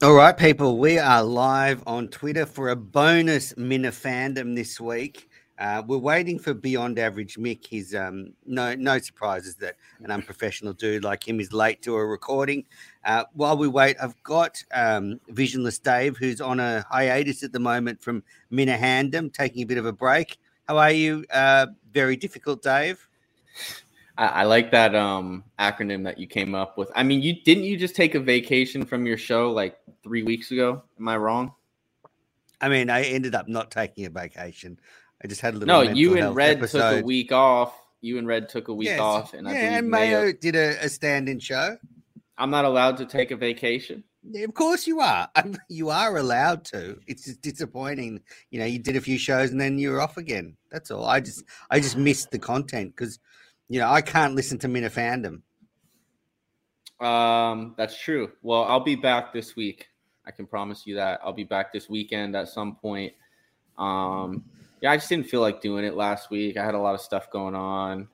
All right, people, we are live on Twitter for a bonus Minifandom this week. Uh, we're waiting for Beyond Average Mick. He's um, no no surprises that an unprofessional dude like him is late to a recording. Uh, while we wait, I've got um, Visionless Dave, who's on a hiatus at the moment from Minahandum, taking a bit of a break. How are you? Uh, very difficult, Dave. I, I like that um, acronym that you came up with. I mean, you didn't you just take a vacation from your show like three weeks ago? Am I wrong? I mean, I ended up not taking a vacation. I just had a little. No, you and Red episode. took a week off. You and Red took a week yes. off, and I yeah, and Mayo, Mayo did a, a stand-in show. I'm not allowed to take a vacation. Of course you are. You are allowed to. It's just disappointing. You know, you did a few shows and then you're off again. That's all. I just, I just missed the content because you know, I can't listen to Minifandom. Um, that's true. Well, I'll be back this week. I can promise you that. I'll be back this weekend at some point. Um, yeah, I just didn't feel like doing it last week. I had a lot of stuff going on.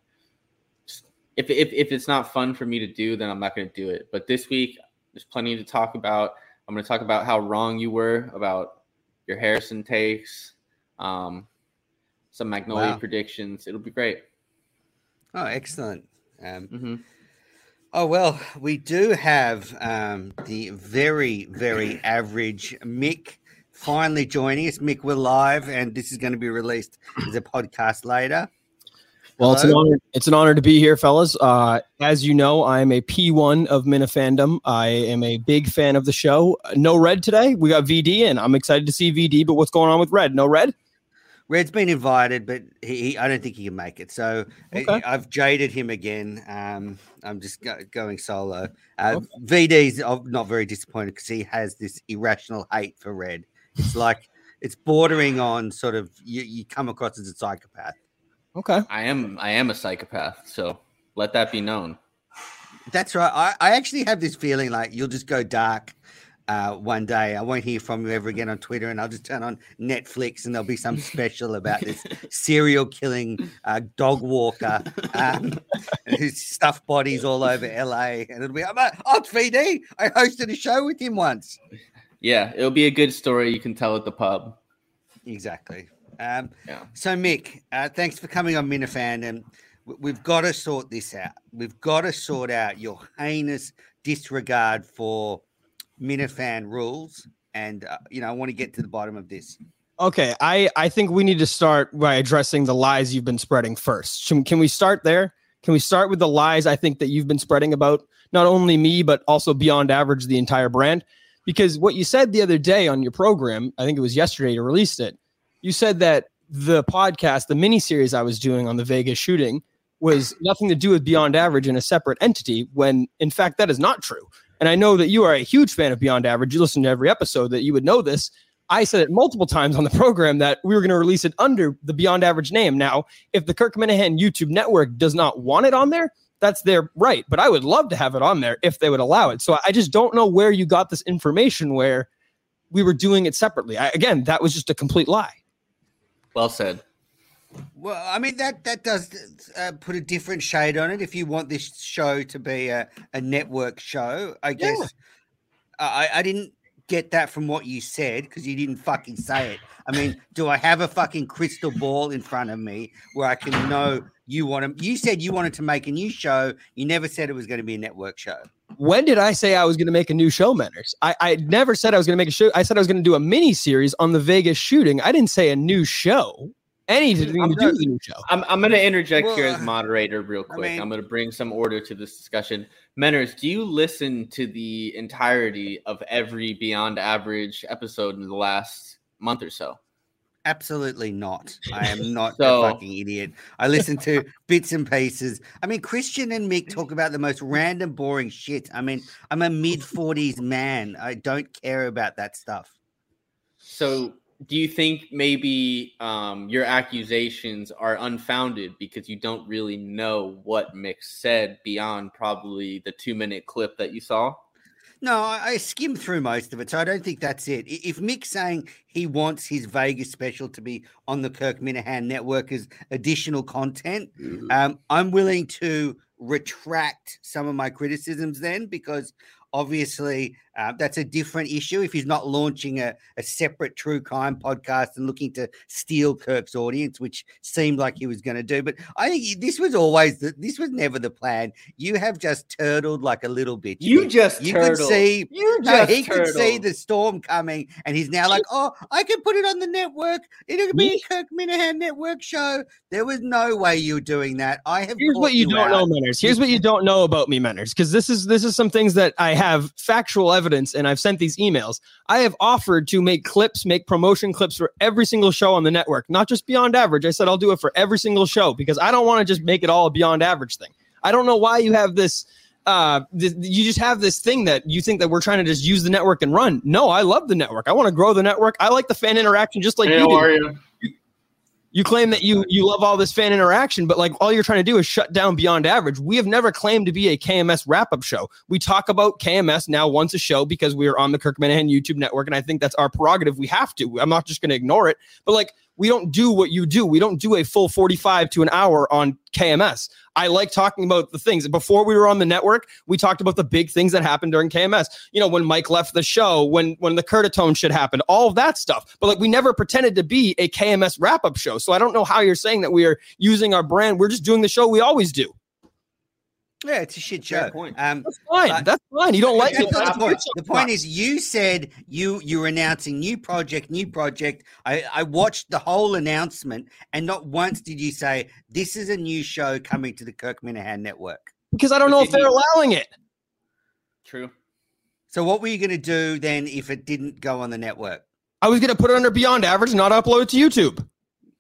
if, if, if it's not fun for me to do, then I'm not going to do it. But this week, there's plenty to talk about. I'm going to talk about how wrong you were about your Harrison takes, um, some Magnolia wow. predictions. It'll be great. Oh, excellent. Um, mm-hmm. Oh, well, we do have um, the very, very average Mick finally joining us. Mick, we're live, and this is going to be released as a podcast later. Well, Hello? it's an honor. It's an honor to be here, fellas. Uh, as you know, I am a P1 of Minifandom. I am a big fan of the show. No Red today. We got VD, and I'm excited to see VD. But what's going on with Red? No Red. Red's been invited, but he, he, I don't think he can make it. So okay. I've jaded him again. Um, I'm just go, going solo. Uh, okay. VD's not very disappointed because he has this irrational hate for Red. It's like it's bordering on sort of you, you come across as a psychopath. Okay, I am. I am a psychopath. So let that be known. That's right. I, I actually have this feeling like you'll just go dark uh, one day. I won't hear from you ever again on Twitter, and I'll just turn on Netflix, and there'll be some special about this serial killing uh, dog walker um, who's stuffed bodies all over LA, and it'll be, oh, it's VD. I hosted a show with him once. Yeah, it'll be a good story you can tell at the pub. Exactly. Um, yeah. So, Mick, uh, thanks for coming on Minifan, and we've got to sort this out. We've got to sort out your heinous disregard for Minifan rules, and uh, you know I want to get to the bottom of this. Okay, I I think we need to start by addressing the lies you've been spreading first. Can we start there? Can we start with the lies I think that you've been spreading about not only me but also beyond average the entire brand? Because what you said the other day on your program, I think it was yesterday you released it. You said that the podcast, the mini series I was doing on the Vegas shooting, was nothing to do with Beyond Average in a separate entity. When in fact that is not true. And I know that you are a huge fan of Beyond Average. You listen to every episode that you would know this. I said it multiple times on the program that we were going to release it under the Beyond Average name. Now, if the Kirk Minihane YouTube network does not want it on there, that's their right. But I would love to have it on there if they would allow it. So I just don't know where you got this information where we were doing it separately. I, again, that was just a complete lie. Well said. Well, I mean that that does uh, put a different shade on it. If you want this show to be a, a network show, I guess yeah. I, I didn't get that from what you said because you didn't fucking say it. I mean, do I have a fucking crystal ball in front of me where I can know you want to? You said you wanted to make a new show. You never said it was going to be a network show. When did I say I was going to make a new show, Menners? I, I never said I was going to make a show. I said I was going to do a mini series on the Vegas shooting. I didn't say a new show anything to do with the new show. I'm, I'm going to interject well, here as uh, moderator real quick. I mean, I'm going to bring some order to this discussion. Menners, do you listen to the entirety of every Beyond Average episode in the last month or so? Absolutely not. I am not so, a fucking idiot. I listen to bits and pieces. I mean, Christian and Mick talk about the most random, boring shit. I mean, I'm a mid 40s man. I don't care about that stuff. So do you think maybe um, your accusations are unfounded because you don't really know what Mick said beyond probably the two minute clip that you saw? No, I skimmed through most of it, so I don't think that's it. If Mick's saying he wants his Vegas special to be on the Kirk Minihane network as additional content, mm-hmm. um, I'm willing to retract some of my criticisms then because obviously Uh, that's a different issue. If he's not launching a, a separate true crime podcast and looking to steal Kirk's audience, which seemed like he was going to do, but I think this was always the, this was never the plan. You have just turtled like a little bit. You just you turtled. could see you no, just he could see the storm coming, and he's now like, "Oh, I can put it on the network. It'll be a Kirk Minihane network show." There was no way you were doing that. I have. Here's what you, don't out. know, Menners. Here's what you don't know about me, Menners, because this is this is some things that I have factual evidence, and I've sent these emails. I have offered to make clips, make promotion clips for every single show on the network, not just Beyond Average. I said I'll do it for every single show because I don't want to just make it all a Beyond Average thing. I don't know why you have this. Uh, th- you just have this thing that you think that we're trying to just use the network and run. No, I love the network. I want to grow the network. I like the fan interaction, just like Hey, you how do are you? You claim that you you love all this fan interaction, but like all you're trying to do is shut down Beyond Average. We have never claimed to be a KMS wrap up show. We talk about KMS now once a show because we are on the Kirk Minihane YouTube network, and I think that's our prerogative. We have to. I'm not just going to ignore it, but like we don't do what you do. We don't do a full 45 to an hour on KMS. I like talking about the things. Before we were on the network, we talked about the big things that happened during KMS. You know, when Mike left the show, when when the Curtatone shit happened, all of that stuff. But like we never pretended to be a KMS wrap-up show. So I don't know how you're saying that we are using our brand. We're just doing the show we always do. Yeah, it's a shit Fair show. point. Um, That's fine. But- That's fine. You don't like it. the point. The point is, you said you you were announcing new project, new project. I, I watched the whole announcement, and not once did you say this is a new show coming to the Kirk Minihane network. because I don't But know if they're you- allowing it. True. So, what were you going to do then if it didn't go on the network? I was going to put it under Beyond Average, and not upload it to YouTube.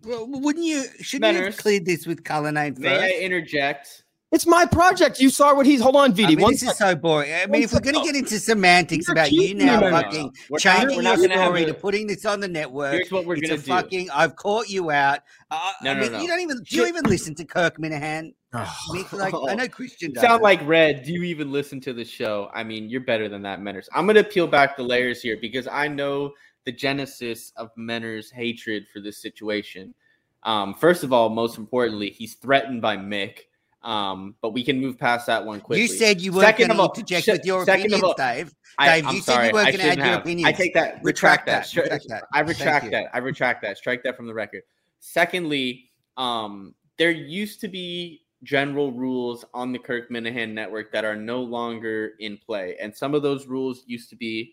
Well, wouldn't you? Shouldn't you have Menners. cleared this with Cullinane May I interject? It's my project. You saw what he's. Hold on, VD. I mean, one this is so boring. I One mean, if we're going to get into semantics about you now me, man. fucking No, no. Changing we're your not gonna story to putting this on the network, Here's what we're gonna do. fucking. I've caught you out. Uh, No, I no, mean, no. you don't even. Do you even listen to Kirk Minihane? Mick, like I know Christian You does. sound like Red. Do you even listen to the show? I mean, you're better than that, Menners. I'm gonna peel back the layers here because I know the genesis of Menner's hatred for this situation. Um, first of all, most importantly, he's threatened by Mick. Um, but we can move past that one quickly. You said you weren't going to interject sh- with your opinions, all- Dave. I, Dave, I'm you said you sorry. weren't gonna shouldn't your have. opinions. I take that. Retract Retract, that. Retract that. I retract that. I retract that. Strike that from the record. Secondly, um, there used to be general rules on the Kirk Minihane network that are no longer in play, and some of those rules used to be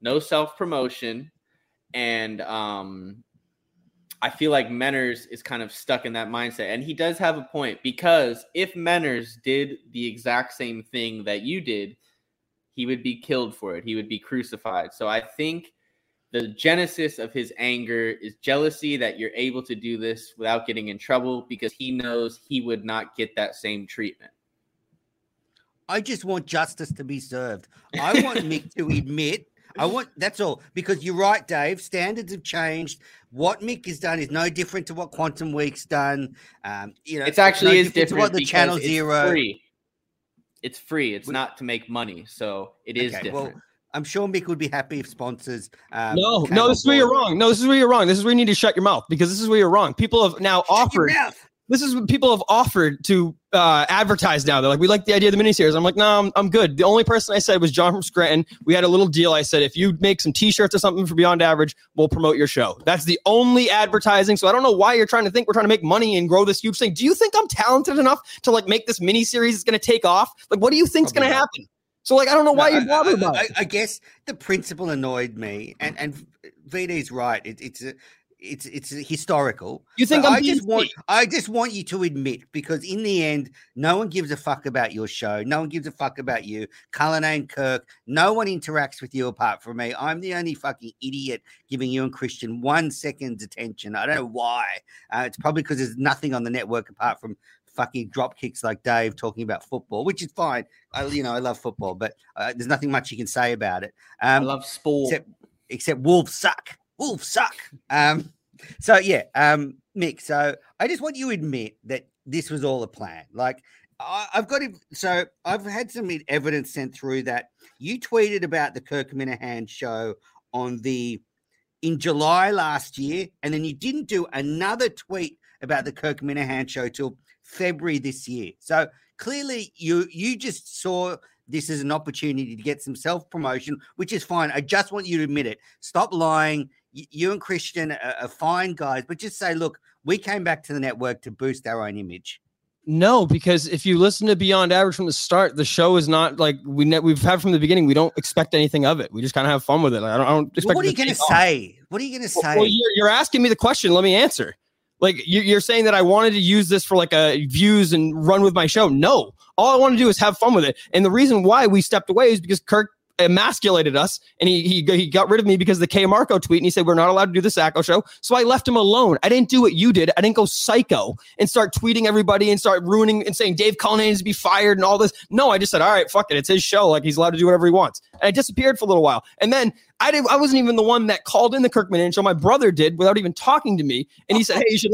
no self promotion, and um, I feel like Menners is kind of stuck in that mindset, and he does have a point because if Menners did the exact same thing that you did, he would be killed for it. He would be crucified. So I think the genesis of his anger is jealousy that you're able to do this without getting in trouble because he knows he would not get that same treatment. I just want justice to be served. I want Mick to admit. I want that's all because you're right, Dave. Standards have changed. What Mick has done is no different to what Quantum Week's done. Um, you know, It's actually no is to different what the Channel it's Zero. free. It's free. It's We- not to make money, so it is Okay, different. well, I'm sure Mick would be happy if sponsors. Um, No, no, this is where you're wrong. No, this is where you're wrong. This is where you need to shut your mouth because this is where you're wrong. People have now Shut your offered. This is what people have offered to uh, advertise now. They're like, we like the idea of the miniseries. I'm like, no, I'm, I'm good. The only person I said was John from Scranton. We had a little deal. I said, if you make some T-shirts or something for Beyond Average, we'll promote your show. That's the only advertising. So I don't know why you're trying to think we're trying to make money and grow this huge thing. Do you think I'm talented enough to like make this miniseries is going to take off? Like, what do you think's going to happen? So like, I don't know why No, you're bothered I, about I, it. I guess the principle annoyed me, and and VD's right. It, it's a, it's it's historical. You think I'm I just want I just want you to admit because in the end, no one gives a fuck about your show. No one gives a fuck about you, Cullen and Kirk. No one interacts with you apart from me. I'm the only fucking idiot giving you and Christian one second's attention. I don't know why. Uh, it's probably because there's nothing on the network apart from fucking drop kicks like Dave talking about football, which is fine. I you know I love football, but uh, there's nothing much you can say about it. I Um, love sport. except except wolves suck. Wolves suck. Um, so yeah, um, Mick. So I just want you to admit that this was all a plan. Like I, I've got it. So I've had some evidence sent through that you tweeted about the Kirk Minihane show on the in July last year, and then you didn't do another tweet about the Kirk Minihane show till February this year. So clearly, you you just saw this is an opportunity to get some self promotion, which is fine. I just want you to admit it. Stop lying. You and Christian are, are fine guys, but just say, look, we came back to the network to boost our own image. No, because if you listen to Beyond Average from the start, the show is not like we ne- we've had from the beginning. We don't expect anything of it. We just kind of have fun with it. Like, I don't, I don't expect. Well, what are you going to off. say? What are you going to say? well, you're, you're asking me the question. Let me answer. Like you- you're saying that I wanted to use this for like a views and run with my show. No, all I want to do is have fun with it. And the reason why we stepped away is because Kirk emasculated us and he, he he got rid of me because of the K Marco tweet and he said we're not allowed to do the Sacco show. So I left him alone. I didn't do what you did. I didn't go psycho and start tweeting everybody and start ruining and saying Dave Cullen needs to be fired and all this. No, I just said, all right, fuck it. It's his show. Like he's allowed to do whatever he wants. And I disappeared for a little while. And then I did I wasn't even the one that called in the Kirkman show. My brother did without even talking to me. And he said, Hey, you should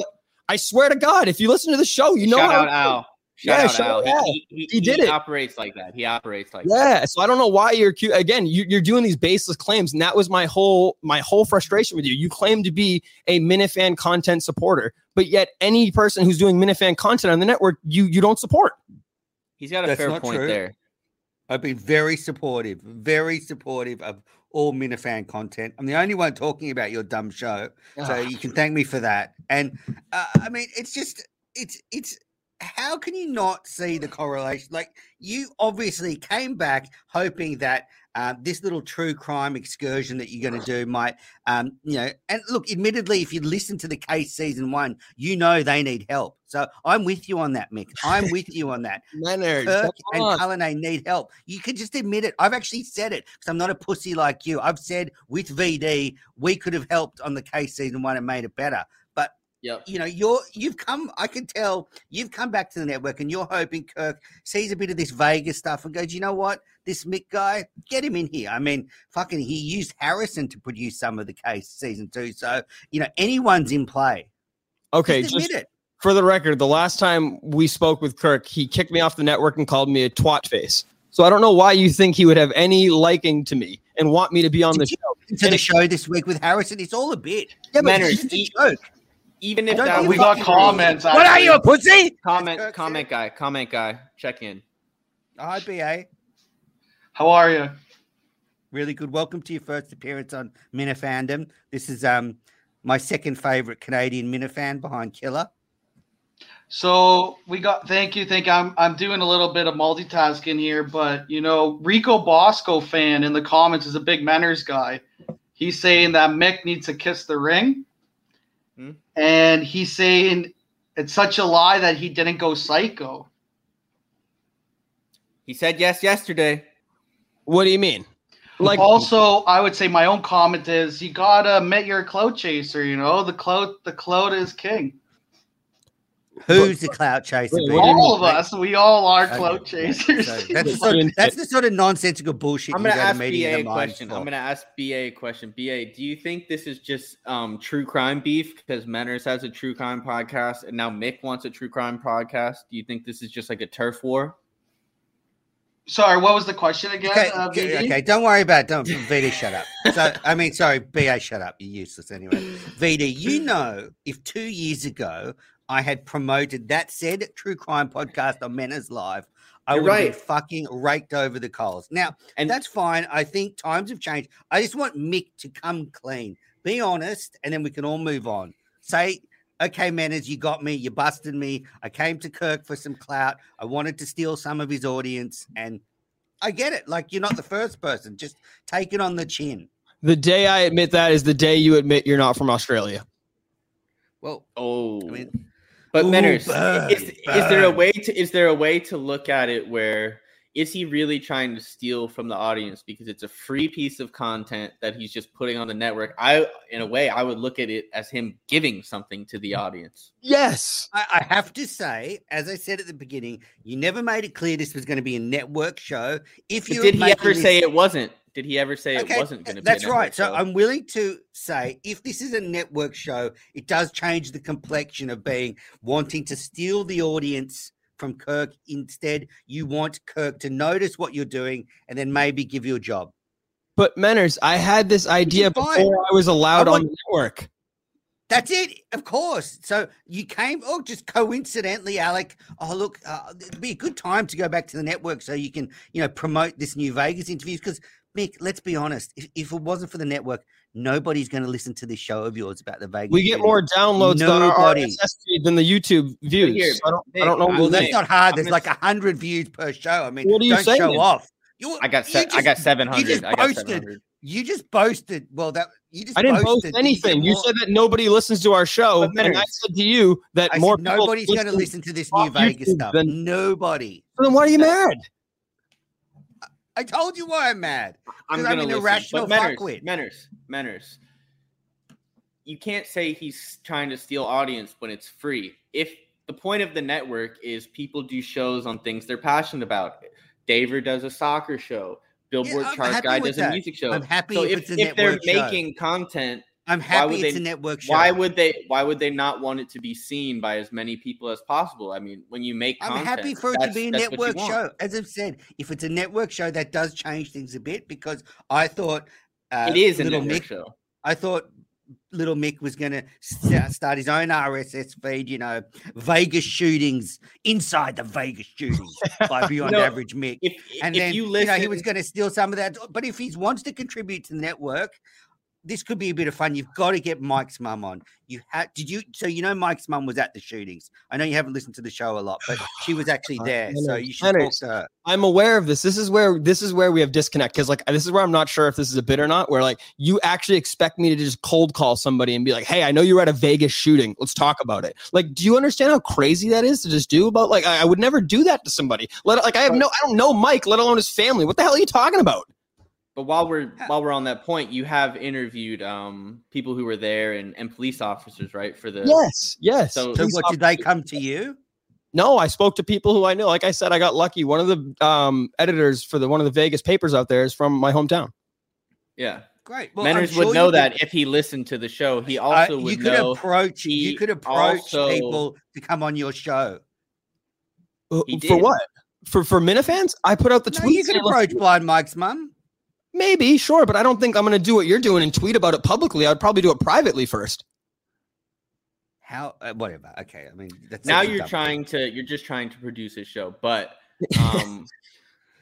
I swear to God, if you listen to the show, you know shout how out Al. Yeah, out shout Al. out Al. He, he, He did it. operates like that. He operates like that. Yeah, so I don't know why you're cu- again. You, you're doing these baseless claims, and that was my whole my whole frustration with you. You claim to be a Minifan content supporter, but yet any person who's doing Minifan content on the network, you you don't support. He's got a That's fair point true. there. I've been very supportive, very supportive of all Minifan content. I'm the only one talking about your dumb show, so you can thank me for that. And uh, I mean, it's just it's it's how can you not see the correlation? Like you obviously came back hoping that um, this little true crime excursion that you're going to do might, um, you know, and look, admittedly, if you listen to the case season one, you know they need help. So I'm with you on that, Mick. I'm with you on that. Leonard, Kirk and. Cullinane need help. You can just admit it. I've actually said it because I'm not a pussy like you. I've said with VD, we could have helped on the case season one and made it better. Yep. you know, you're you've come. I can tell you've come back to the network, and you're hoping Kirk sees a bit of this Vegas stuff and goes, you know what, this Mick guy, get him in here. I mean, fucking, he used Harrison to produce some of the case season two, so you know anyone's in play. okay, just just it. for the record, the last time we spoke with Kirk, he kicked me off the network and called me a twat face. So I don't know why you think he would have any liking to me and want me to be on the Did show. To the show this week with Harrison, it's all a bit. Yeah, but Menners, It's just a joke. Even if Don't that give was a fuck. true- comments. What are you, a pussy? Comment, comment guy, comment guy. Check in. Hi, BA. How are you? Really good. Welcome to your first appearance on Minifandom. This is um my second favorite Canadian Minifan behind Killer. So we got. Thank you. Thank you. I'm I'm doing a little bit of multitasking here, but you know, Rico Bosco fan in the comments is a big Menners guy. He's saying that Mick needs to kiss the ring, Hmm. and he's saying it's such a lie that he didn't go psycho. He said yes yesterday. What do you mean? Like, also, I would say my own comment is you gotta admit you're a clout chaser. You know, the clout the clout is king. Who's the clout chaser? Wait, BA? what do you All of us, we all are Okay. clout chasers. So that's, the sort of, that's the sort of nonsensical bullshit I'm gonna ask BA a question. for. I'm gonna ask BA a question. BA, do you think this is just um, true crime beef because Menners has a true crime podcast and now Mick wants a true crime podcast? Do you think this is just like a turf war? Sorry, what was the question again? Okay, uh, okay, don't worry about it. Don't VD, shut up. So I mean, sorry, BA, shut up. You're useless anyway. VD, you know, if two years ago I had promoted that said true crime podcast on Menners Live, I You're would have right. been fucking raked over the coals. Now, And that's fine. I think times have changed. I just want Mick to come clean, be honest, and then we can all move on. Say, okay, Menners, you got me. You busted me. I came to Kirk for some clout. I wanted to steal some of his audience, and I get it. Like you're not the first person. Just take it on the chin. the day I admit that is the day you admit you're not from Australia. Well, oh, I mean, But Ooh, Menners, burn, is, is there a way to is there a way to look at it where is he really trying to steal from the audience because it's a free piece of content that he's just putting on the network? I in a way I would look at it as him giving something to the audience. Yes. I, I have to say, as I said at the beginning, you never made it clear this was going to be a network show. If you did he ever say it wasn't? Did he ever say Okay, it wasn't going to be? That's right. network So? I'm willing to say if this is a network show, it does change the complexion of being wanting to steal the audience from Kirk. Instead, you want Kirk to notice what you're doing and then maybe give you a job. But Menners, I had this idea before I was allowed I on the network. That's it, of course. So you came, oh, just coincidentally, Alec. Oh, look, uh, it'd be a good time to go back to the network so you can, you know, promote this new Vegas interviews. Because Mick, let's be honest, if, if it wasn't for the network, nobody's going to listen to this show of yours about the Vegas. We get more downloads on our RSS feed than the YouTube views. Here, I don't, I don't know. Well, that's not hard. I'm There's gonna like a hundred views per show. I mean, What are you don't saying? show off. You, I got you se- I got seven You hundred. just I got boasted. seven hundred. You just boasted. Well, that you just. I didn't post boasted you anything. You said that nobody listens to our show, and I said to you that I more said people nobody's going to listen to this new Vegas YouTube stuff. than- Nobody. Then why are you mad? I told you why I'm mad. I'm 'Cause gonna I'm an listen. irrational but Menners, fuckwit. Menners, Menners, you can't say he's trying to steal audience when it's free. If the point of the network is people do shows on things they're passionate about, David does a soccer show, Billboard I'm Chart Guy with does a music show. I'm happy so if, if, it's a if they're show. making content, I'm why happy would it's they- a network show. why would they? Why would they not want it to be seen by as many people as possible? I mean, when you make I'm happy for it to be a that's what you network show. As I've said, if it's a network show, that does change things a bit because I thought uh, It is a little network Mick. show. I thought little Mick was going to start his own RSS feed. You know, Vegas shootings inside the Vegas shootings by Beyond know, Average Mick. If, and if then you you, know he was going to steal some of that. But if he wants to contribute to the network, this could be a bit of fun. You've got to get Mike's mum on. You had did you? So you know Mike's mum was at the shootings. I know you haven't listened to the show a lot, but she was actually Uh, there. So you should talk to her. I'm aware of this. This is where this is where we have disconnect because like this is where I'm not sure if this is a bit or not. Where like you actually expect me to just cold call somebody and be like, "Hey, I know you were at a Vegas shooting. Let's talk about it." Like, do you understand how crazy that is to just do about? Like, I, I would never do that to somebody. Let like I have no, I don't know Mike, let alone his family. What the hell are you talking about? But while we're Ha- while we're on that point, you have interviewed um, people who were there and, and police officers, right? For the Yes, yes. So- So what did they come to you? No, I spoke to people who I know. Like I said, I got lucky. One of the um, editors for the one of the Vegas papers out there is from my hometown. yeah, Great. Well, I'm sure would you know could- that if he listened to the show. He also uh, also you would could know. approach. he You could approach also- people to come on your show. Uh, He For what? For for Minifans? I put out the No, tweet. you could approach. Blind Mike's mum. Maybe, sure, but I don't think I'm going to do what you're doing and tweet about it publicly. I'd probably do it privately first. How? Uh, whatever. Okay. I mean, that's now you're dumb trying to you're just trying to produce a show. But um,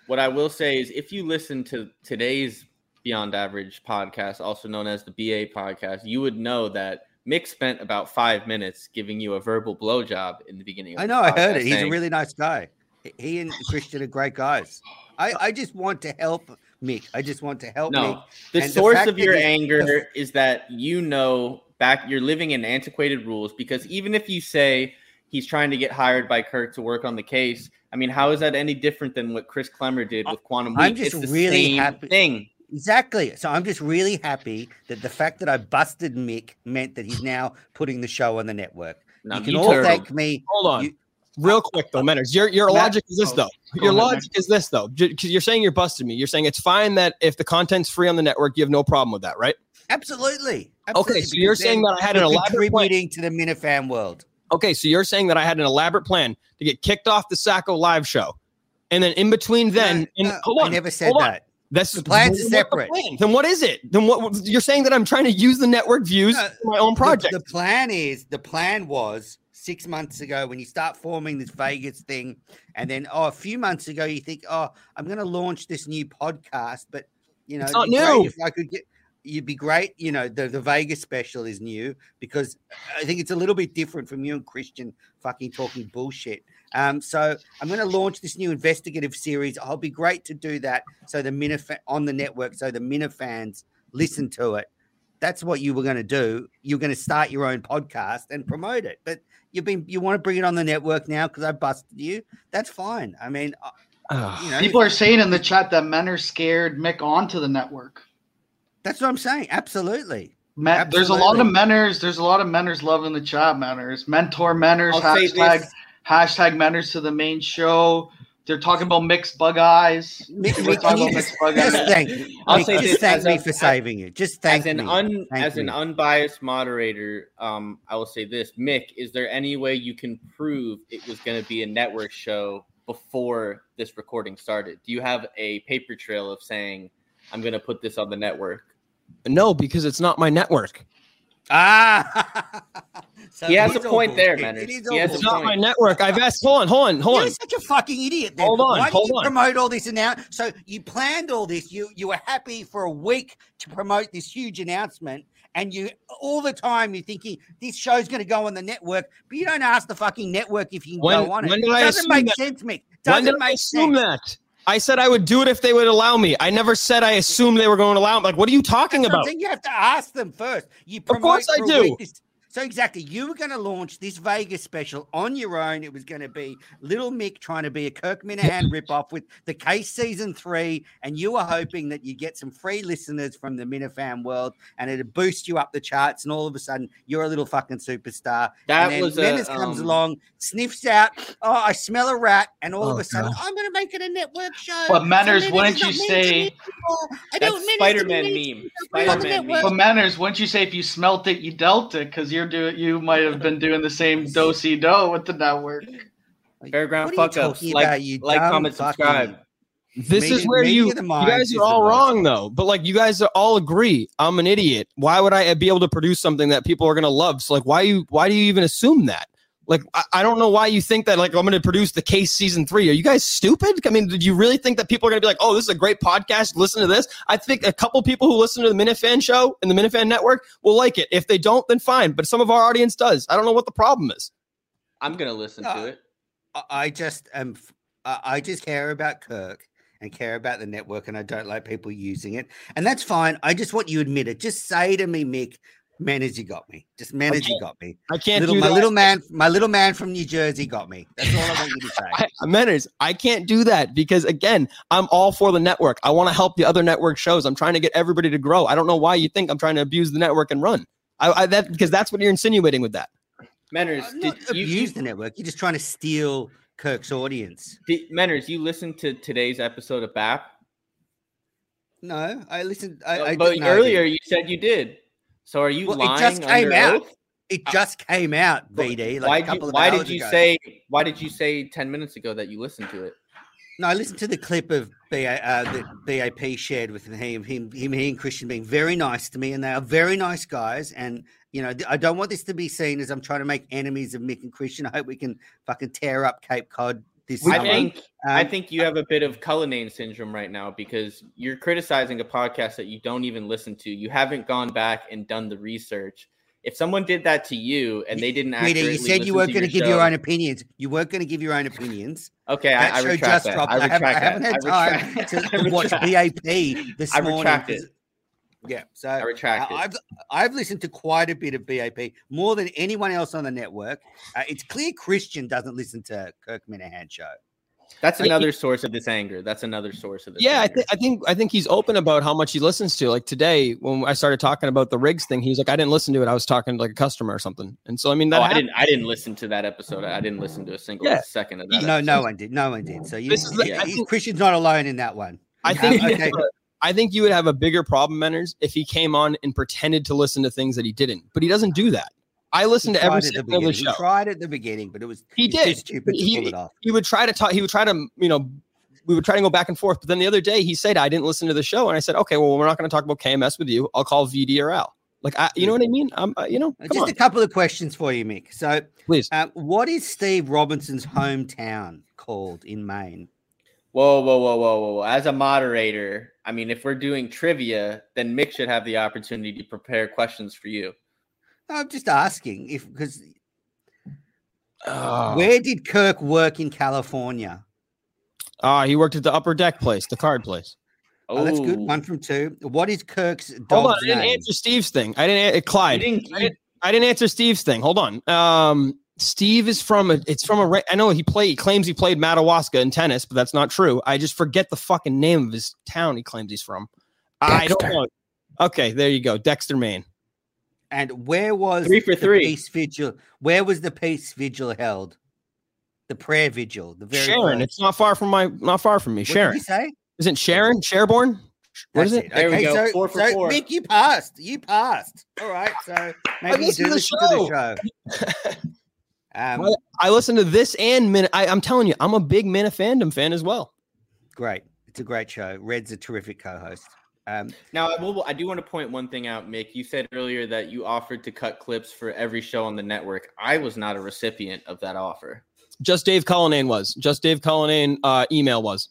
what I will say is, if you listen to today's Beyond Average podcast, also known as the BA podcast, you would know that Mick spent about five minutes giving you a verbal blowjob in the beginning. Of I the know. I heard podcast, it. He's a really nice guy. He- He and Christian are great guys. I, I just want to help Mick. I just want to help No, Mick. the And source fact of your he- anger is that you know back you're living in antiquated rules because even if you say he's trying to get hired by Kirk to work on the case, I mean, how is that any different than what Chris Clemmer did with Quantum I'm just it's the really same happy- thing. Exactly. So I'm just really happy that the fact that I busted Mick meant that he's now putting the show on the network. Now, you can you all turtle. thank me. Hold on. You- Real quick though, Menners. Your your Matt- logic is this oh, though. Your logic is this though. Because you're saying you're busting me. You're saying it's fine that if the content's free on the network, you have no problem with that, right? Absolutely. Okay, Absolutely, so you're saying that I had an elaborate plan. to the Minifan world. Okay, so you're saying that I had an elaborate plan to get kicked off the Sacco live show, and then in between then, No, and no, hold on, I never said that. That's The plans are what's the separate. plan? Then what is it? Then what you're saying that I'm trying to use the network views No, for my own The- project? The, plan is the plan was six months ago when you start forming this Vegas thing, and then oh, a few months ago you think, oh, I'm going to launch this new podcast, but you know, It's not new. If I could get, you'd be great. You know, the the Vegas special is new because I think it's a little bit different from you and Christian fucking talking bullshit. Um, so I'm going to launch this new investigative series. I'll be great to do that. So the Minif on the network, so the Minifans listen to it that's what you were going to do. You're going to start your own podcast and promote it. But you've been you want to bring it on the network now because I busted you. That's fine. I mean, uh, you know, People are saying in the chat that men are scared Mick onto the network. that's what I'm saying. Absolutely. Men, there's a lot of Absolutely. menners. There's a lot of menners in the chat. Menners, mentor menners. I'll Hashtag hashtag menners to the main show. They're talking about mixed bug eyes. Mick, We're Mick, talking about just, mixed bug just eyes. thank, I'll Mick, say just this thank as me a- for saving it. Just thank as an me. un Thank as an unbiased moderator, um, I will say this, Mick. Is there any way you can prove it was going to be a network show before this recording started? Do you have a paper trail of saying I'm going to put this on the network? no, because it's not my network. Ah, so He has it is a all point there, bullshit. Menners. It is He all has a It's bullshit. not my network. I've asked. Hold on, hold on, hold on. You're such a fucking idiot. Then. Hold on, Why hold did you on. promote all this announcement? So you planned all this. You you were happy for a week to promote this huge announcement, and you all the time you're thinking this show's going to go on the network, but you don't ask the fucking network if you can When- go on it. when did I Doesn't assume make that? sense, Mick. Doesn't did I make assume sense. that? I said I would do it if they would allow me. I never said I assumed they were going to allow me. Like, what are you talking That's what I'm about? You have to ask them first. You Of course I do. So exactly, you were going to launch this Vegas special on your own. It was going to be Little Mick trying to be a Kirk Minihane ripoff with the case season three, and you were hoping that you'd get some free listeners from the Minifan world, and it'd boost you up the charts, and all of a sudden you're a little fucking superstar. That and then was a, Menace comes um, along, sniffs out, oh, I smell a rat, and all of Oh, a sudden God. I'm going to make it a network show. But Menners, So wouldn't you say- mentioned That's don't Menace Spider-Man be meme. mentioned on the Spider-Man network. But Menners, wouldn't you say if you smelt it, you dealt it? Because you're doing, you might have been doing the same do si do with the network. Fairground What are you fuck ups. Like, about, you like, comment, subscribe. This is Media- where you you guys are all wrong though. But like you guys are all agree I'm an idiot. Why would I be able to produce something that people are going to love? So like why you why do you even assume that? Like I, I don't know why you think that like I'm going to produce the case season 3. Are you guys stupid? I mean, did you really think that people are going to be like, "Oh, this is a great podcast. Listen to this." I think a couple people who listen to the Minifan show and the Minifan network will like it. If they don't, then fine, but some of our audience does. I don't know what the problem is. I'm gonna listen No. to uh, it. I- I just am. f- I I just care about Kirk and care about the network, and I don't like people using it, and that's fine. I just want you to admit it. Just say to me, Mick, manage you got me. Just manage you got me. I can't Little, do my that. little man, my little man from New Jersey got me. That's all I want you to say. I, Menners, I can't do that because again, I'm all for the network. I want to help the other network shows. I'm trying to get everybody to grow. I don't know why you think I'm trying to abuse the network and run. I, I that because that's what you're insinuating with that. Menners, did you, abuse you the network. You're just trying to steal Kirk's audience. did, Menners, you listened to today's episode of BAP? No, I listened. I, Uh, I but earlier you said you did. So are you Well, it just came out. oath? it just came out. BD. Like why you, why did you ago. say why did you say 10 minutes ago that you listened to it? No, I listened to the clip of BA, uh, that BAP shared with him, him, him, he and Christian being very nice to me, and they are very nice guys. And you know, I don't want this to be seen as I'm trying to make enemies of Mick and Christian. I hope we can fucking tear up Cape Cod this I think I think you have a bit of Cullinane syndrome right now because you're criticizing a podcast that you don't even listen to. You haven't gone back and done the research. If someone did that to you and they didn't Rita, you said you weren't going to give your own opinions. You weren't going to give your own opinions. Okay, That I, I show retract just that. dropped. I I haven't, I haven't had time to, watch BAP this I morning. retract 'cause- it. Yeah, so I retract it. I've I've listened to quite a bit of BAP, more than anyone else on the network. Uh, it's clear Christian doesn't listen to Kirk Minihane show. That's I- another source of this anger. That's another source of this. Yeah, I anger. think I think I think he's open about how much he listens to. Like today, when I started talking about the rigs thing, he was like, "I didn't listen to it. I was talking to like a customer or something." And so, I mean, that Oh, I didn't. I didn't listen to that episode. I didn't listen to a single Yeah. second of that. No, no one did. No one did. So you, This is the- yeah, I think- Christian's not alone in that one. I think okay. I think you would have a bigger problem, Menners, if he came on and pretended to listen to things that he didn't. But he doesn't do that. I listened He to every tried at the single other show. He tried at the beginning, but it was He he's too did. stupid to He- pull it off. He would try to talk. He would try to, you know, we would try to go back and forth. But then the other day, he said, "I didn't listen to the show," and I said, "Okay, well, we're not going to talk about KMS with you. I'll call VDRL. Like, I, you know what I mean? I'm, uh, you know, come Just on, a couple of questions for you, Mick. So, please. uh, what is Steve Robinson's hometown called in Maine? Whoa, whoa, whoa, whoa, whoa! As a moderator, I mean, if we're doing trivia, then Mick should have the opportunity to prepare questions for you. I'm just asking if because Oh, where did Kirk work in California? Ah, he worked at the Upper Deck place, the card place. Oh, that's good. One from two. What is Kirk's Hold on, I didn't name? answer Steve's thing. I didn't. Uh, Clyde. didn't- I didn't, I didn't answer Steve's thing. Hold on. Um, Steve is from a. It's from a, I know he played. He claims he played Madawaska in tennis, but that's not true. I just forget the fucking name of his town. He claims he's from. I don't know. Okay, there you go, Dexter, Maine. And where was Three for the three. peace vigil? Where was the peace vigil held? The prayer vigil. The very Sharon. first. It's not far from my. Not far from me. What did Sharon. you say? Isn't Sharon Sherborne? What is That's it? There we go. So, Four for so four. Mick, you passed. You passed. All right. So maybe you listened do to the listen to the show. um, I listen to this and Min. I, I'm telling you, I'm a big Minifandom fan as well. great. It's a great show. Red's a terrific co-host. Um, Now, I, will, I do want to point one thing out, Mick. You said earlier that you offered to cut clips for every show on the network. I was not a recipient of that offer. Just Dave Cullinane was. Just Dave Cullinane uh, email was.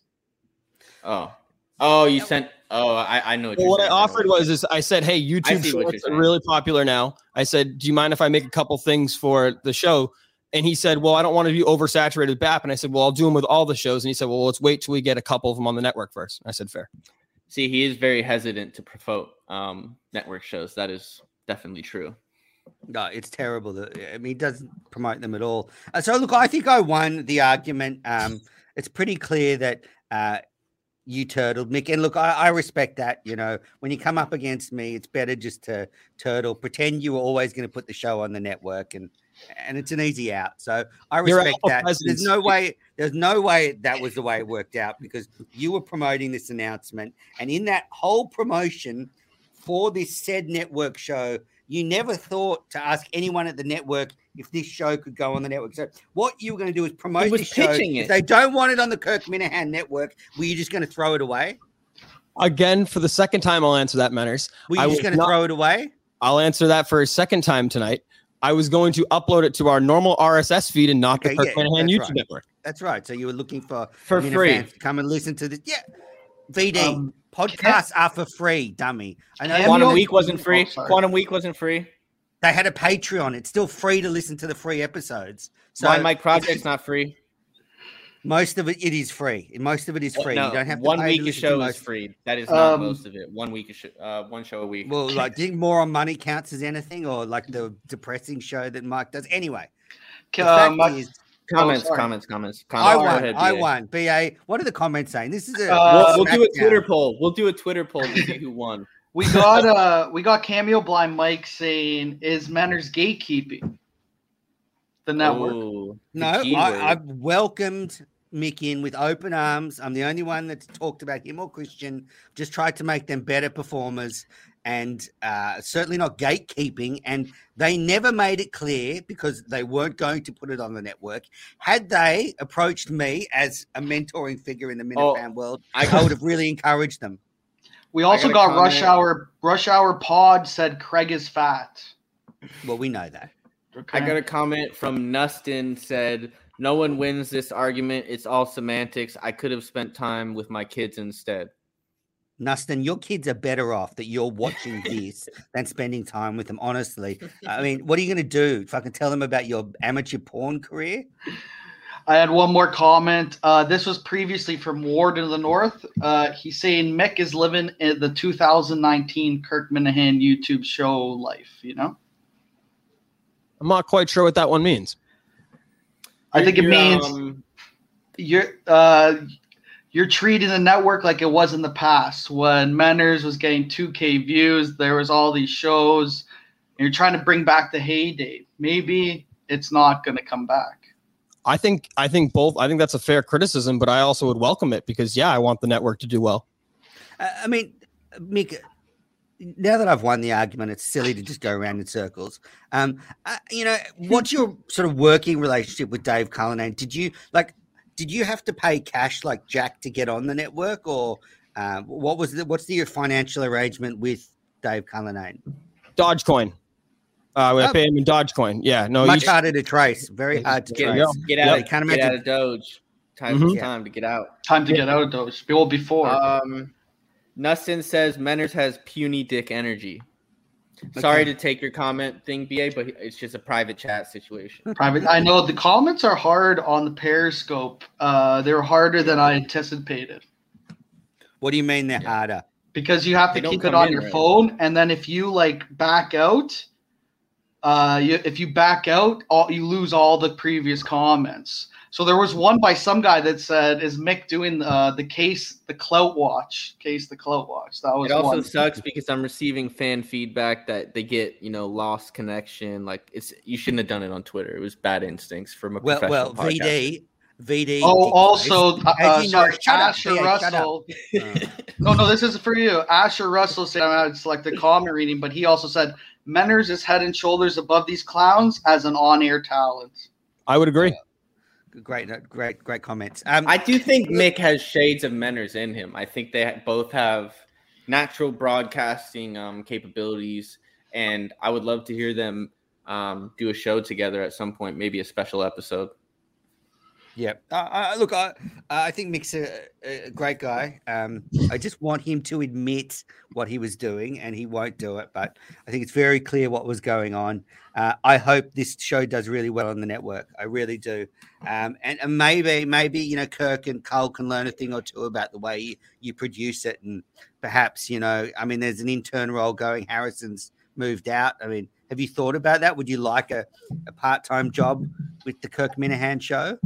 Oh, oh, you sent. Oh, I, I know. What, Well, what I offered was is I said, "Hey, YouTube see what you're Shorts are really popular now." I said, "Do you mind if I make a couple things for the show?" And he said, "Well, I don't want to be oversaturated with BAP." And I said, "Well, I'll do them with all the shows." And he said, "Well, let's wait till we get a couple of them on the network first. I said, "Fair." See, he is very hesitant to promote um, network shows. That is definitely true. No, it's terrible. That I mean, he doesn't promote them at all. Uh, so look, I think I won the argument. Um, it's pretty clear that uh, you turtled, Mick, and look, I, I respect that. You know, when you come up against me, it's better just to turtle, pretend you were always going to put the show on the network, and and it's an easy out. So I respect that. There's no way. There's no way that was the way it worked out because you were promoting this announcement, and in that whole promotion for this said network show, you never thought to ask anyone at the network if this show could go on the network. So what you were going to do is promote this show. pitching If it. they don't want it on the Kirk Minihane network, were you just going to throw it away? Again, for the second time, I'll answer that, Menners. Were you I just going to throw it away? I'll answer that for a second time tonight. I was going to upload it to our normal RSS feed and not Okay, the Kirk yeah, Minihane YouTube right. network. That's right. So you were looking for For free. fans to come and listen to this. Yeah, VD Um, podcasts are for free, dummy. I know Quantum Week wasn't free. Oh. Quantum Week wasn't free. they had a Patreon. It's still free to listen to the free episodes. So My Mike Project's not free. Most of it, it is free. Most of it is free. No, you don't have to one pay week to a listen to show most is free. That is not Um, most of it. One week a show, uh, one show a week. Well, like, do you think more on money counts as anything, or like the depressing show that Mike does? Anyway, the Uh, fact is, comments, sorry. comments, comments, I comments. Go won. ahead, I BA. won. Ba, what are the comments saying? This is a Uh, We'll, we'll do a. Twitter poll. We'll do a Twitter poll to see who won. we got uh we got cameo blind Mike saying is Menners gatekeeping the network. Ooh, the No, G. I, I've welcomed Mick in with open arms. I'm the only one that's talked about him or Christian. Just tried to make them better performers, and uh, certainly not gatekeeping. And they never made it clear because they weren't going to put it on the network. Had they approached me as a mentoring figure in the Oh, Minifan world, I I would have really encouraged them. We also got a got Rush. Hour. Rush Hour Pod said Craig is fat. Well, we know that. I got a comment from Nustin said, "No one wins this argument. It's all semantics. I could have spent time with my kids instead." Nustin, your kids are better off that you're watching this than spending time with them. Honestly, I mean, what are you going to do? Fucking tell them about your amateur porn career? I had one more comment. Uh, this was previously from Ward in the North. Uh, he's saying Mick is living in the 2019 Kirk Minihane YouTube show life. You know, I'm not quite sure what that one means. I think it means um, you're uh, you're treating the network like it was in the past when Menners was getting 2K views. There was all these shows. And you're trying to bring back the heyday. Maybe it's not going to come back. I think I think both. I think that's a fair criticism, but I also would welcome it because yeah, I want the network to do well. Uh, I mean, Mick, now that I've won the argument, it's silly to just go around in circles. Um, uh, you know, what's your sort of working relationship with Dave Cullinane? Did you like? Did you have to pay cash like Jack to get on the network, or uh, what was the, what's the financial arrangement with Dave Cullinane? Dogecoin. Uh, we Oh. pay him in Dogecoin. Yeah, no, Much you- harder to trace. Very hard to get, trace. Yeah. get out, you can't get out imagine- of Doge. Time Mhm. time to get out. Time to get out of Doge. Well, before. Um, Nustin says Menners has puny dick energy. Sorry to take your comment thing, BA, but it's just a private chat situation. private. I know the comments are hard on the Periscope. Uh, they're harder than I anticipated What do you mean they're Yeah. harder? because you have to don't keep it on your right. phone, and then if you like back out, uh, you, if you back out, all you lose all the previous comments. So there was one by some guy that said, "Is Mick doing uh, the case the clout watch? Case the clout watch?" That was It also one. sucks because I'm receiving fan feedback that they get, you know, lost connection. Like it's you shouldn't have done it on Twitter. It was bad instincts from a Well, professional well, podcaster. VD, VD. Oh, Dick also, uh, As uh, you sorry, shut up, Asher BA, shut up. Russell. Uh, No, no, this is for you. Asher Russell said I would select the comment reading, but he also said Menners is head and shoulders above these clowns as an on-air talent. I would agree. Great, uh, great, great comments. Um, I do think Mick has shades of Menners in him. I think they both have natural broadcasting um, capabilities, and I would love to hear them um, do a show together at some point, maybe a special episode. Yeah. Look, I I think Mick's a, a great guy. Um, I just want him to admit what he was doing, and he won't do it. But I think it's very clear what was going on. Uh, I hope this show does really well on the network. I really do. Um, and, and maybe maybe you know Kirk and Cole can learn a thing or two about the way you, you produce it, and perhaps you know, I mean, there's an intern role going. Harrison's moved out. I mean, have you thought about that? Would you like a, a part time job with the Kirk Minihane show?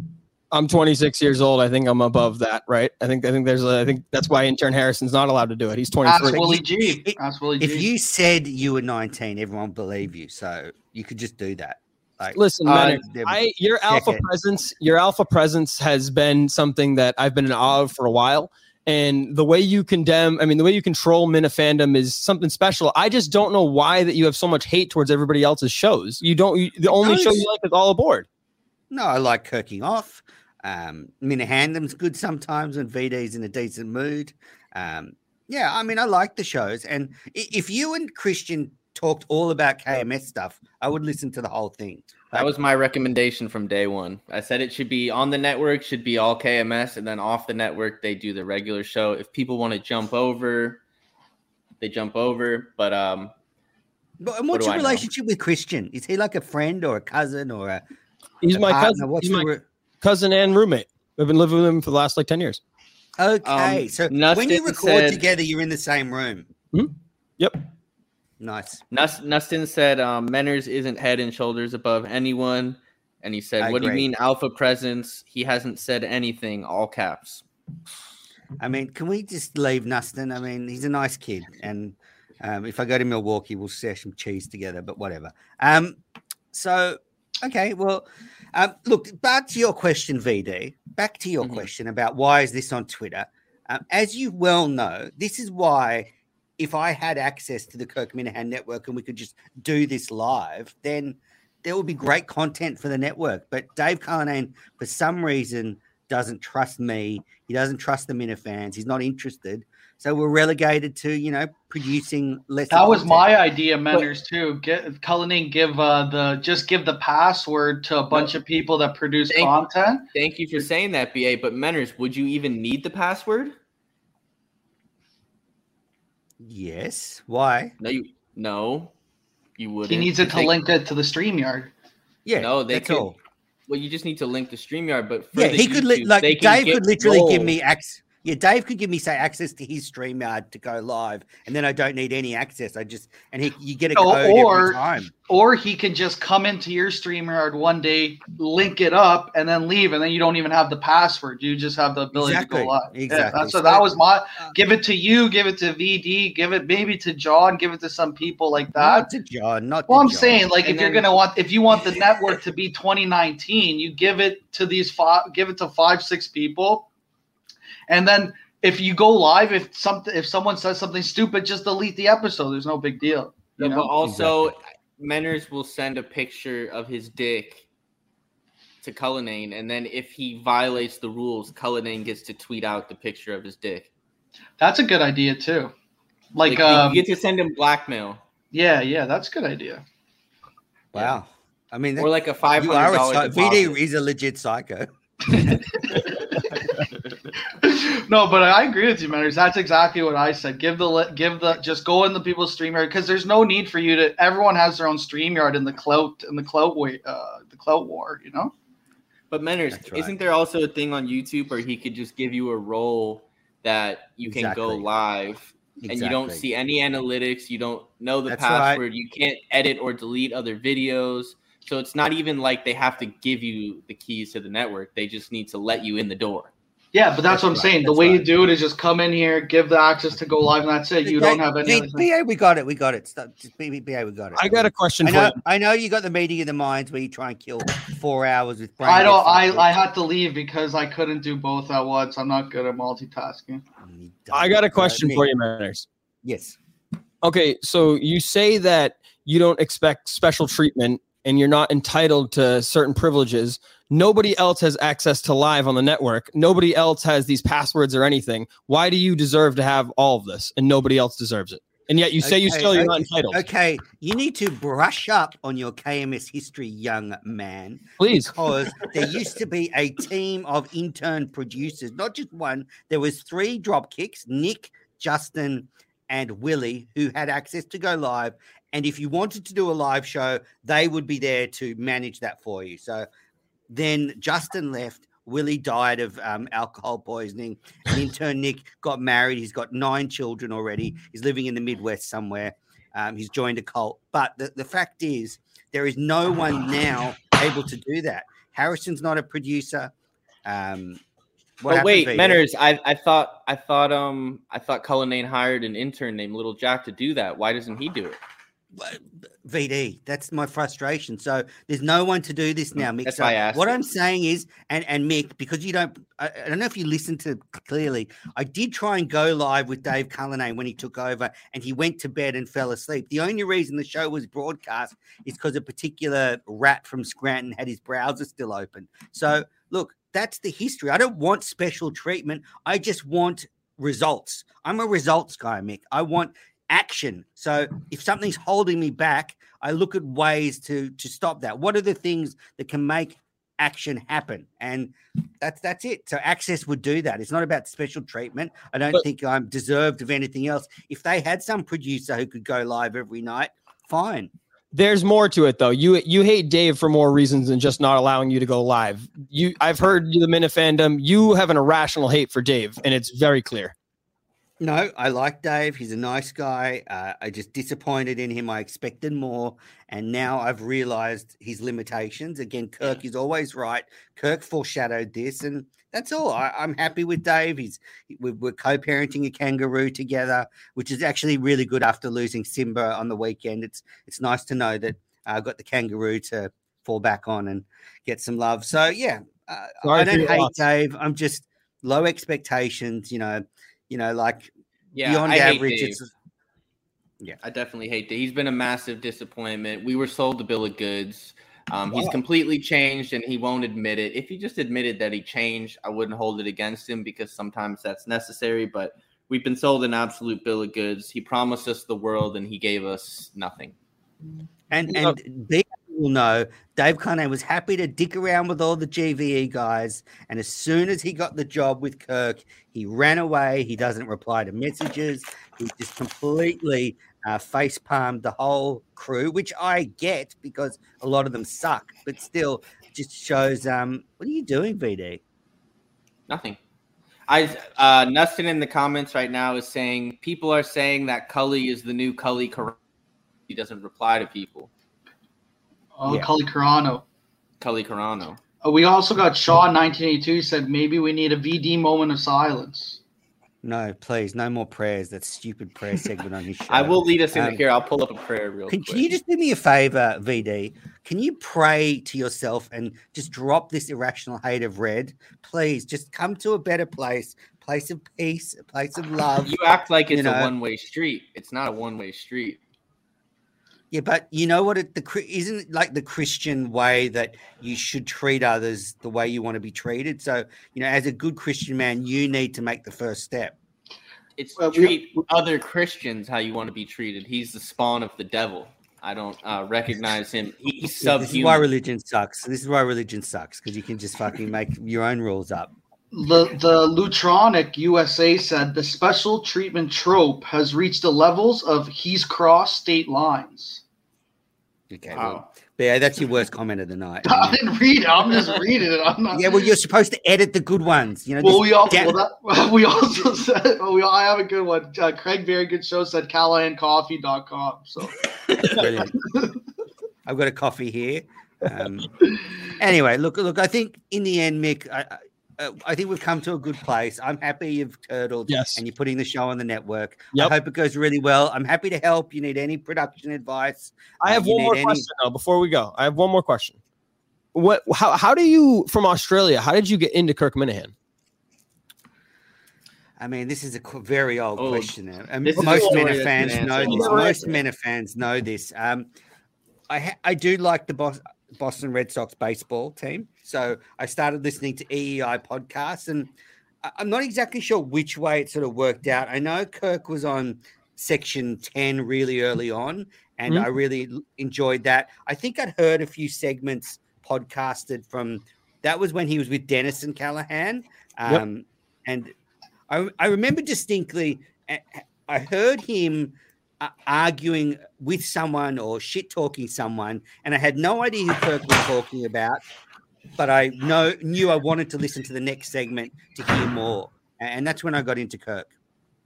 I'm 26 years old. I think I'm above that, right? I think I think there's a, I think that's why intern Harrison's not allowed to do it. He's 23. Ask Willie G. It- Ask Willie G. If you said you were 19, everyone would believe you. So you could just do that. Like, Listen, Uh, man, there- I your alpha Check it. presence, your alpha presence has been something that I've been in awe of for a while. And the way you condemn, I mean, the way you control Mina fandom is something special. I just don't know why that you have so much hate towards everybody else's shows. You don't. You, the only show you like is All Aboard. no, I like kirking off. Um, Minahandam's good sometimes when VD's in a decent mood. Um, yeah, I mean, I like the shows. And if you and Christian talked all about KMS stuff, I would listen to the whole thing. That was my recommendation from day one. I said it should be on the network, should be all KMS, and then off the network they do the regular show. If people want to jump over, they jump over. But um, But, and what's do your I know? relationship with Christian? Is he like a friend or a cousin or a, He's a my partner? cousin. What's He's the my re- cousin and roommate. I've been living with him for the last like 10 years. Okay, Um, so when you record said- together, you're in the same room. Mhm. Yep. Nice. Nus- Nustin said um, Menners isn't head and shoulders above anyone. And he said, I What do you mean alpha presence? He hasn't said anything, all caps. I mean, can we just leave Nustin? I mean, he's a nice kid, and um, if I go to Milwaukee, we'll share some cheese together. But whatever. Um, so okay, well, um, look back to your question, VD. Back to your Mhm. question about why is this on Twitter? Um, as you well know, this is why. If I had access to the Kirk Minihane network and we could just do this live, then there would be great content for the network. But Dave Cullinane, for some reason, doesn't trust me. He doesn't trust the Mina fans. He's not interested. So we're relegated to, you know, producing less. That was content. my idea, Menners, too. Get Cullinane give uh, the just give the password to a bunch of people that produce Thank- content. Thank you for saying that, BA. But Menners, would you even need the password? Yes. Why? No, you no, you wouldn't. He needs it to They- link it to the StreamYard. Yeah. No, they that's could- all. Well, you just need to link the StreamYard, but for Yeah, the he could li- like they Dave could literally give me access. Yeah, Dave could give me say access to his StreamYard to go live, and then I don't need any access. I just and he you get a Oh, code or- every time. Or he can just come into your StreamYard one day, link it up, and then leave, and then you don't even have the password. You just have the ability Exactly, to go live. Exactly. that's so So- that was my uh, give it to you, give it to VD, give it maybe to John, give it to some people like that. Not to John. Not. Well, to I'm John. saying, like, And if you're gonna want, if you want the network to be 2019, you give it to these five, give it to five, six people, and then if you go live, if something, if someone says something stupid, just delete the episode. There's no big deal. You No, know? but also, Menners will send a picture of his dick to Cullinane, and then if he violates the rules, Cullinane gets to tweet out the picture of his dick. That's a good idea too. Like, you um, get to send him blackmail, yeah, yeah, that's a good idea. Wow. I mean, or like a five you hundred are a VD is a legit psycho. no, but I agree with you, Menners. That's exactly what I said. Give the give the just go in the people's StreamYard because there's no need for you to. Everyone has their own StreamYard in the clout in the clout way uh, the clout war. You know. But Menners, right. isn't there also a thing on YouTube where he could just give you a role that you can go Exactly. live and you don't see any analytics, you don't know the That's right. password, you can't edit or delete other videos. So it's not even like they have to give you the keys to the network. They just need to let you in the door. Yeah, but that's, That's what I'm right, saying. The that's way you do it is just come in here, give the access to go live, and that's it. You don't have any. B- other thing. BA, we got it. We got it. Stop. Just B- B- BA, we got it. I got a question I for know. you. I know you got the meeting of the minds where you try and kill four hours with. brain I don't. I fuckers. I had to leave because I couldn't do both at once. I'm not good at multitasking. I got a question for you, Menners. Yes. Okay, so you say that you don't expect special treatment and you're not entitled to certain privileges. Nobody else has access to live on the network. Nobody else has these passwords or anything. Why do you deserve to have all of this and nobody else deserves it? And yet you say you still you're not entitled. Okay, you need to brush up on your KMS history, young man. Please. Because there used to be a team of intern producers, not just one. There was three drop kicks, Nick, Justin, and Willie, who had access to go live. And if you wanted to do a live show, they would be there to manage that for you. So then Justin left. Willie died of um, alcohol poisoning. And intern Nick got married. He's got nine children already. He's living in the Midwest somewhere. Um, he's joined a cult. But the, the fact is, there is no one now able to do that. Harrison's not a producer. Um, what But wait? Menners, I, I thought I thought um I thought Cullinane hired an intern named Little Jack to do that. Why doesn't he do it? VD. That's my frustration. So there's no one to do this now, Mick. Mm, That's so why I asked what. I'm saying is, and and Mick, because you don't, I, I don't know if you listened to clearly. I did try and go live with Dave Cullinane when he took over, and he went to bed and fell asleep. The only reason the show was broadcast is because a particular rat from Scranton had his browser still open. So look, that's the history. I don't want special treatment. I just want results. I'm a results guy, Mick. I want action. So if something's holding me back, I look at ways to to stop that. What are the things that can make action happen? And that's that's it. So access would do that. It's not about special treatment. I don't But- think I'm deserved of anything else. If they had some producer who could go live every night, fine. There's more to it though. You you hate Dave for more reasons than just not allowing you to go live. You I've heard the Minifandom. You have an irrational hate for Dave, and it's very clear. No, I like Dave. He's a nice guy. Uh, I just disappointed in him. I expected more, and now I've realized his limitations. Again, Kirk is always right. Kirk foreshadowed this, and that's all. I, I'm happy with Dave. He's we're, we're co-parenting a kangaroo together, which is actually really good after losing Simba on the weekend. It's it's nice to know that I've got the kangaroo to fall back on and get some love. So yeah, uh, I don't hate loss. Dave. I'm just low expectations. You know, you know, like Yeah, beyond I average. Dave. It's I definitely hate that. He's been a massive disappointment. We were sold the bill of goods. Um, He's Wow. completely changed and he won't admit it. If he just admitted that he changed, I wouldn't hold it against him because sometimes that's necessary. But we've been sold an absolute bill of goods. He promised us the world and he gave us nothing. and Yeah. and big will know Dave Kane was happy to dick around with all the GVE guys, and as soon as he got the job with Kirk, he ran away. He doesn't reply to messages. He just completely uh, face palmed the whole crew, which I get because a lot of them suck, but still, just shows. Um, what are you doing, VD? Nothing. I uh Nustin in the comments right now is saying people are saying that Cully is the new Cully He doesn't reply to people. Oh, Yeah. Cully Carano. Cully Carano. Uh, we also got Shaw in 1982 who said maybe we need a VD moment of silence. No, please, no more prayers. That stupid prayer segment on his show. I will lead us into Um, here. I'll pull up a prayer real Can, quick. can you just do me a favor, VD? Can you pray to yourself and just drop this irrational hate of red? Please, just come to a better place, place of peace, a place of love. You act like it's You know- a one way street. It's not a one way street. Yeah, but you know what? It, the Chri- isn't it like the Christian way that you should treat others the way you want to be treated. So, you know, as a good Christian man, you need to make the first step. It's Well, we- treat other Christians how you want to be treated. He's the spawn of the devil. I don't uh, recognize him. He- He's Yeah, This is why religion sucks. This is why religion sucks because you can just fucking make your own rules up. The the Lutronic USA said the special treatment trope has reached the levels of he's crossed state lines. Okay, Wow. well, but yeah, that's your worst comment of the night. I didn't read it. I'm just reading it. I'm not. Yeah, well, you're supposed to edit the good ones. You know, Well, we also damn- well, that, we also said well, we, I have a good one. Uh, Craig Very Good Show said CallahanCoffee.com. So Brilliant. I've got a coffee here. Um, anyway, look, look. I think in the end, Mick, I, I, uh, I think we've come to a good place. I'm happy you've turtled Yes. and you're putting the show on the network. Yep. I hope it goes really well. I'm happy to help. You need any production advice? I Uh, have you one more any- question though before we go. I have one more question. What how how do you from Australia? How did you get into Kirk Minihane? I mean, this is a very old Oh, question. And this most story Mena fans know this. Most answered. Mena fans know this. Um, I ha- I do like the boss. Boston Red Sox baseball team. So I started listening to EEI podcasts, and I'm not exactly sure which way it sort of worked out. I know Kirk was on section 10 really early on, and mm-hmm. I really enjoyed that. I think I'd heard a few segments podcasted from that was when he was with Dennis and Callahan. Um, yep. And I, I remember distinctly, I heard him arguing with someone or shit talking someone, and I had no idea who Kirk was talking about, but I know knew I wanted to listen to the next segment to hear more, and that's when I got into Kirk.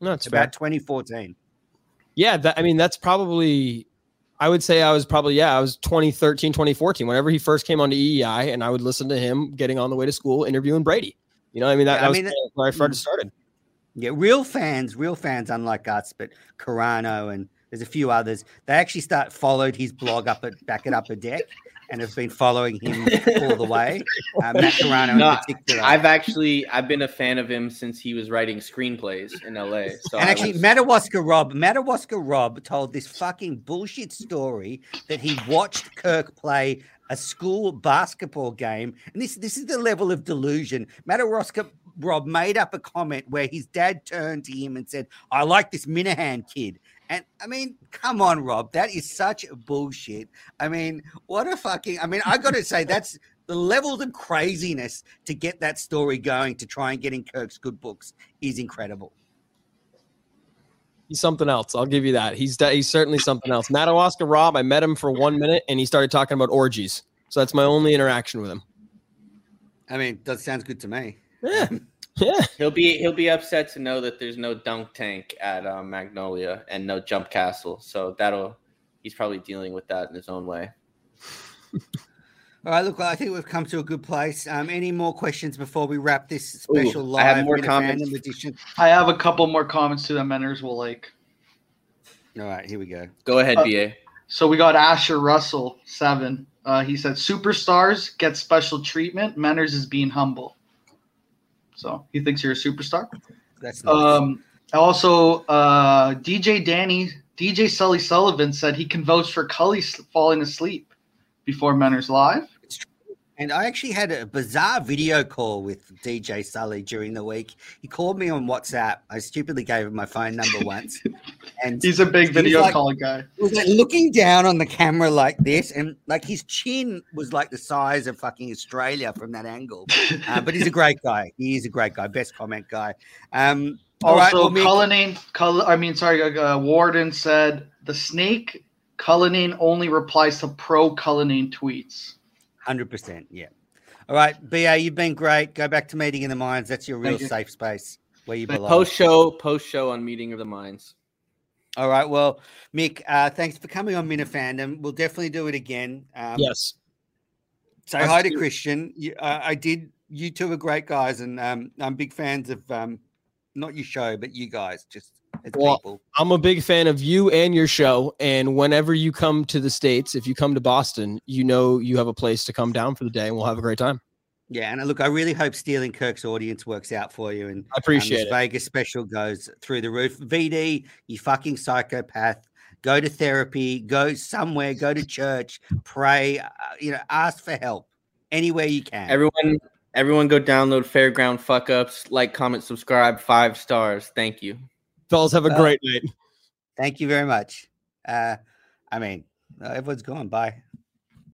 No, that's about 2014. Yeah, that, I mean that's probably I would say I was probably, yeah, I was 2013, 2014, whenever he first came on to EEI, and I would listen to him getting on the way to school interviewing Brady. You know, I mean, that, yeah, that I mean, was where I first mm. started. Yeah, real fans, real fans, unlike us, but Carano and there's a few others. They actually start followed his blog up at back at Upper Deck and have been following him all the way. Uh, Matt Carano no, in particular. I've actually I've been a fan of him since he was writing screenplays in LA. So and actually, was... Madawaska Rob, Madawaska Rob told this fucking bullshit story that he watched Kirk play a school basketball game, and this this is the level of delusion. Madawaska Rob made up a comment where his dad turned to him and said, "I like this Minihane kid." And I mean, come on, Rob, that is such bullshit. I mean, what a fucking. I mean, I got to say, that's the levels of craziness to get that story going to try and get in Kirk's good books is incredible. He's something else. I'll give you that. He's he's certainly something else. Madawaska Rob, I met him for one minute and he started talking about orgies. So that's my only interaction with him. I mean, that sounds good to me. Yeah. Yeah, he'll be he'll be upset to know that there's no dunk tank at um, Magnolia and no jump castle. So that'll he's probably dealing with that in his own way. All right, look, I think we've come to a good place. Um, any more questions before we wrap this special Ooh, live I have more comments. edition? I have a couple more comments to the Menners will like. All right, here we go. Go ahead, uh, BA. So we got Asher Russell seven. Uh, he said superstars get special treatment. Menners is being humble. So he thinks you're a superstar. That's nice. Um, also, uh, DJ Danny, DJ Sully Sullivan said he can vouch for Cully falling asleep before Menners Live. And I actually had a bizarre video call with DJ Sully during the week. He called me on WhatsApp. I stupidly gave him my phone number once. And he's a big video like, call guy. He was like looking down on the camera like this, and like his chin was like the size of fucking Australia from that angle. Uh, but he's a great guy. He is a great guy. Best comment guy. Um, also, right, well, Cullinane, Cull- I mean, sorry, uh, Warden said the snake Cullinane only replies to pro Cullinane tweets. Hundred percent, yeah. All right, BA, you've been great. Go back to meeting in the mines. That's your real safe space where you belong. Post show, post show on meeting of the minds. All right. Well, Mick, uh, thanks for coming on Minifandom. We'll definitely do it again. Um, yes. Say hi to Christian. You, uh, I did. You two are great guys, and um, I'm big fans of um, not your show, but you guys. Just well, people. I'm a big fan of you and your show. And whenever you come to the States, if you come to Boston, you know you have a place to come down for the day and we'll have a great time. Yeah, and look, I really hope stealing Kirk's audience works out for you. And I appreciate um, it. Vegas special goes through the roof. VD, you fucking psychopath. Go to therapy. Go somewhere. Go to church. Pray. Uh, you know, ask for help anywhere you can. Everyone, everyone, go download Fairground Fuck Ups. Like, comment, subscribe. Five stars. Thank you. Fellas, have a uh, great night. Thank you very much. Uh, I mean, uh, everyone's gone. Bye.